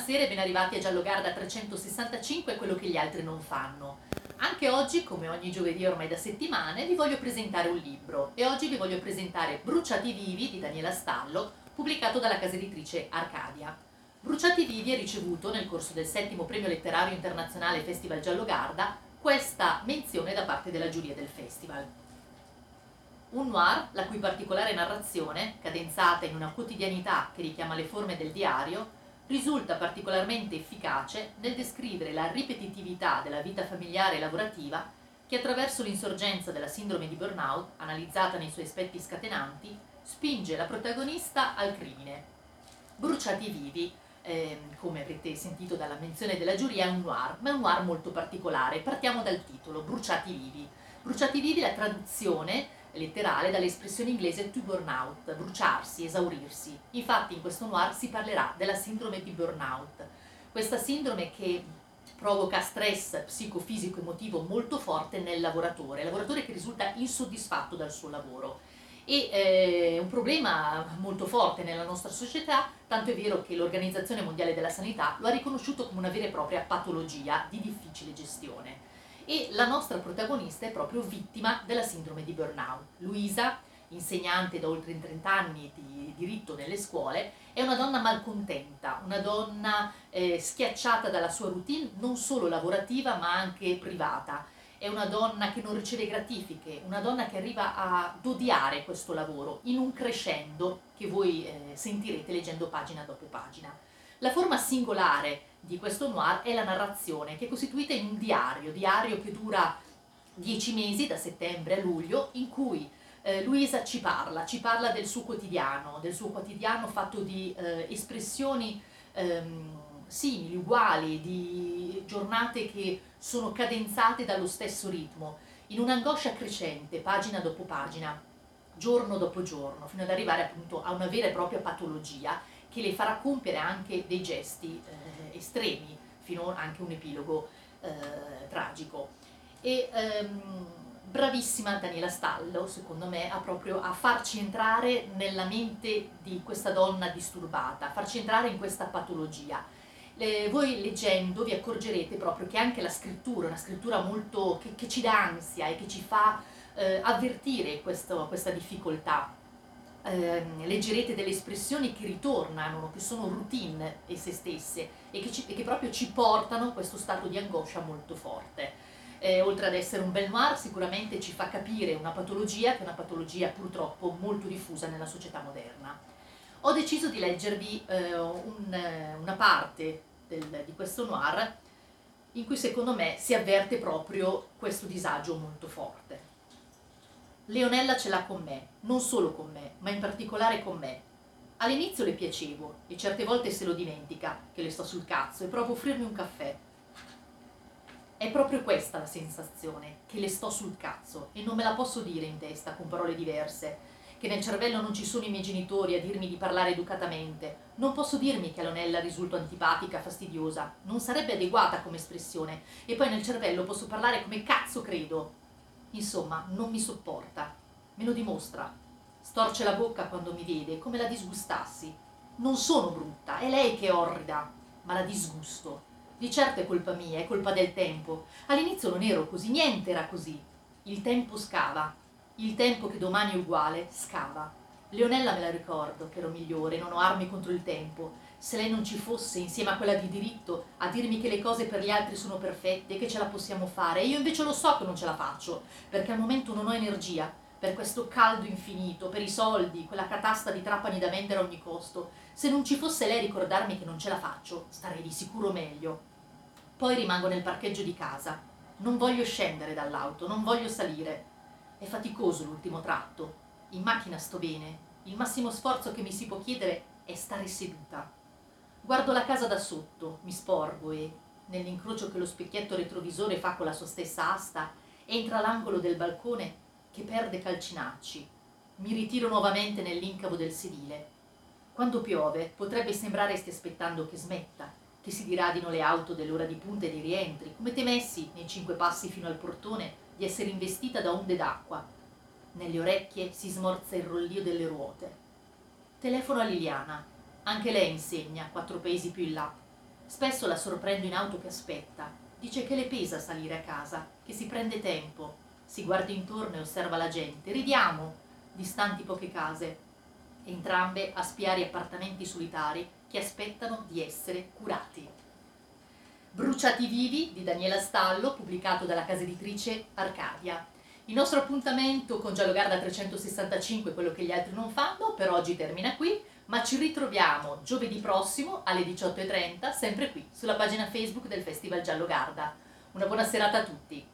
buonasera e ben arrivati a Giallogarda 365, quello che gli altri non fanno. Anche oggi, come ogni giovedì ormai da settimane, vi voglio presentare un libro e oggi vi voglio presentare Bruciati vivi di Daniela Stallo, pubblicato dalla casa editrice Arcadia. Bruciati vivi ha ricevuto nel corso del settimo premio letterario internazionale Festival Giallogarda questa menzione da parte della giuria del festival. Un noir la cui particolare narrazione, cadenzata in una quotidianità che richiama le forme del diario, risulta particolarmente efficace nel descrivere la ripetitività della vita familiare e lavorativa che attraverso l'insorgenza della sindrome di burnout, analizzata nei suoi aspetti scatenanti, spinge la protagonista al crimine. Bruciati vivi, eh, come avrete sentito dalla menzione della giuria, è un noir, ma è un noir molto particolare. Partiamo dal titolo, Bruciati vivi. Bruciati vivi, la traduzione letterale dall'espressione inglese to burn out, bruciarsi, esaurirsi. Infatti in questo noir si parlerà della sindrome di burnout, questa sindrome che provoca stress psicofisico emotivo molto forte nel lavoratore, lavoratore che risulta insoddisfatto dal suo lavoro. E eh, un problema molto forte nella nostra società, tanto è vero che l'Organizzazione Mondiale della Sanità lo ha riconosciuto come una vera e propria patologia di difficile gestione e la nostra protagonista è proprio vittima della sindrome di burnout. Luisa, insegnante da oltre 30 anni di diritto nelle scuole, è una donna malcontenta, una donna eh, schiacciata dalla sua routine non solo lavorativa ma anche privata. È una donna che non riceve gratifiche, una donna che arriva ad odiare questo lavoro in un crescendo che voi eh, sentirete leggendo pagina dopo pagina. La forma singolare di questo noir è la narrazione, che è costituita in un diario, diario che dura dieci mesi, da settembre a luglio, in cui eh, Luisa ci parla, ci parla del suo quotidiano, del suo quotidiano fatto di eh, espressioni ehm, simili, uguali, di giornate che sono cadenzate dallo stesso ritmo, in un'angoscia crescente, pagina dopo pagina, giorno dopo giorno, fino ad arrivare appunto a una vera e propria patologia che le farà compiere anche dei gesti eh, estremi, fino anche un epilogo eh, tragico. E, ehm, bravissima Daniela Stallo, secondo me, a proprio a farci entrare nella mente di questa donna disturbata, a farci entrare in questa patologia. Eh, voi leggendo vi accorgerete proprio che anche la scrittura, una scrittura molto che, che ci dà ansia e che ci fa eh, avvertire questo, questa difficoltà eh, leggerete delle espressioni che ritornano, che sono routine e se stesse e che, ci, e che proprio ci portano a questo stato di angoscia molto forte. Eh, oltre ad essere un bel noir, sicuramente ci fa capire una patologia che è una patologia purtroppo molto diffusa nella società moderna. Ho deciso di leggervi eh, un, una parte del, di questo noir in cui secondo me si avverte proprio questo disagio molto forte. Leonella ce l'ha con me, non solo con me, ma in particolare con me. All'inizio le piacevo e certe volte se lo dimentica che le sto sul cazzo e provo a offrirmi un caffè. È proprio questa la sensazione, che le sto sul cazzo e non me la posso dire in testa con parole diverse, che nel cervello non ci sono i miei genitori a dirmi di parlare educatamente. Non posso dirmi che a Leonella risulto antipatica, fastidiosa, non sarebbe adeguata come espressione, e poi nel cervello posso parlare come cazzo credo, Insomma, non mi sopporta. Me lo dimostra. Storce la bocca quando mi vede, come la disgustassi. Non sono brutta, è lei che è orrida, ma la disgusto. Di certo è colpa mia, è colpa del tempo. All'inizio non ero così, niente era così. Il tempo scava. Il tempo che domani è uguale, scava. Leonella me la ricordo, che ero migliore, non ho armi contro il tempo se lei non ci fosse insieme a quella di diritto a dirmi che le cose per gli altri sono perfette che ce la possiamo fare, e io invece lo so che non ce la faccio, perché al momento non ho energia per questo caldo infinito, per i soldi, quella catasta di trapani da vendere a ogni costo. Se non ci fosse lei a ricordarmi che non ce la faccio, starei di sicuro meglio. Poi rimango nel parcheggio di casa. Non voglio scendere dall'auto, non voglio salire. È faticoso l'ultimo tratto. In macchina sto bene. Il massimo sforzo che mi si può chiedere è stare seduta. Guardo la casa da sotto, mi sporgo e, nell'incrocio che lo specchietto retrovisore fa con la sua stessa asta, entra l'angolo del balcone che perde calcinacci. Mi ritiro nuovamente nell'incavo del sedile. Quando piove potrebbe sembrare stia aspettando che smetta, che si diradino le auto dell'ora di punta e dei rientri, come temessi, nei cinque passi fino al portone, di essere investita da onde d'acqua. Nelle orecchie si smorza il rollio delle ruote. Telefono a Liliana, anche lei insegna, quattro paesi più in là. Spesso la sorprendo in auto che aspetta. Dice che le pesa salire a casa, che si prende tempo. Si guarda intorno e osserva la gente. Ridiamo, distanti poche case. Entrambe a spiare appartamenti solitari che aspettano di essere curati. Bruciati vivi di Daniela Stallo, pubblicato dalla casa editrice Arcadia. Il nostro appuntamento con Giallogarda 365, quello che gli altri non fanno, per oggi termina qui, ma ci ritroviamo giovedì prossimo alle 18.30, sempre qui, sulla pagina Facebook del Festival Giallogarda. Una buona serata a tutti!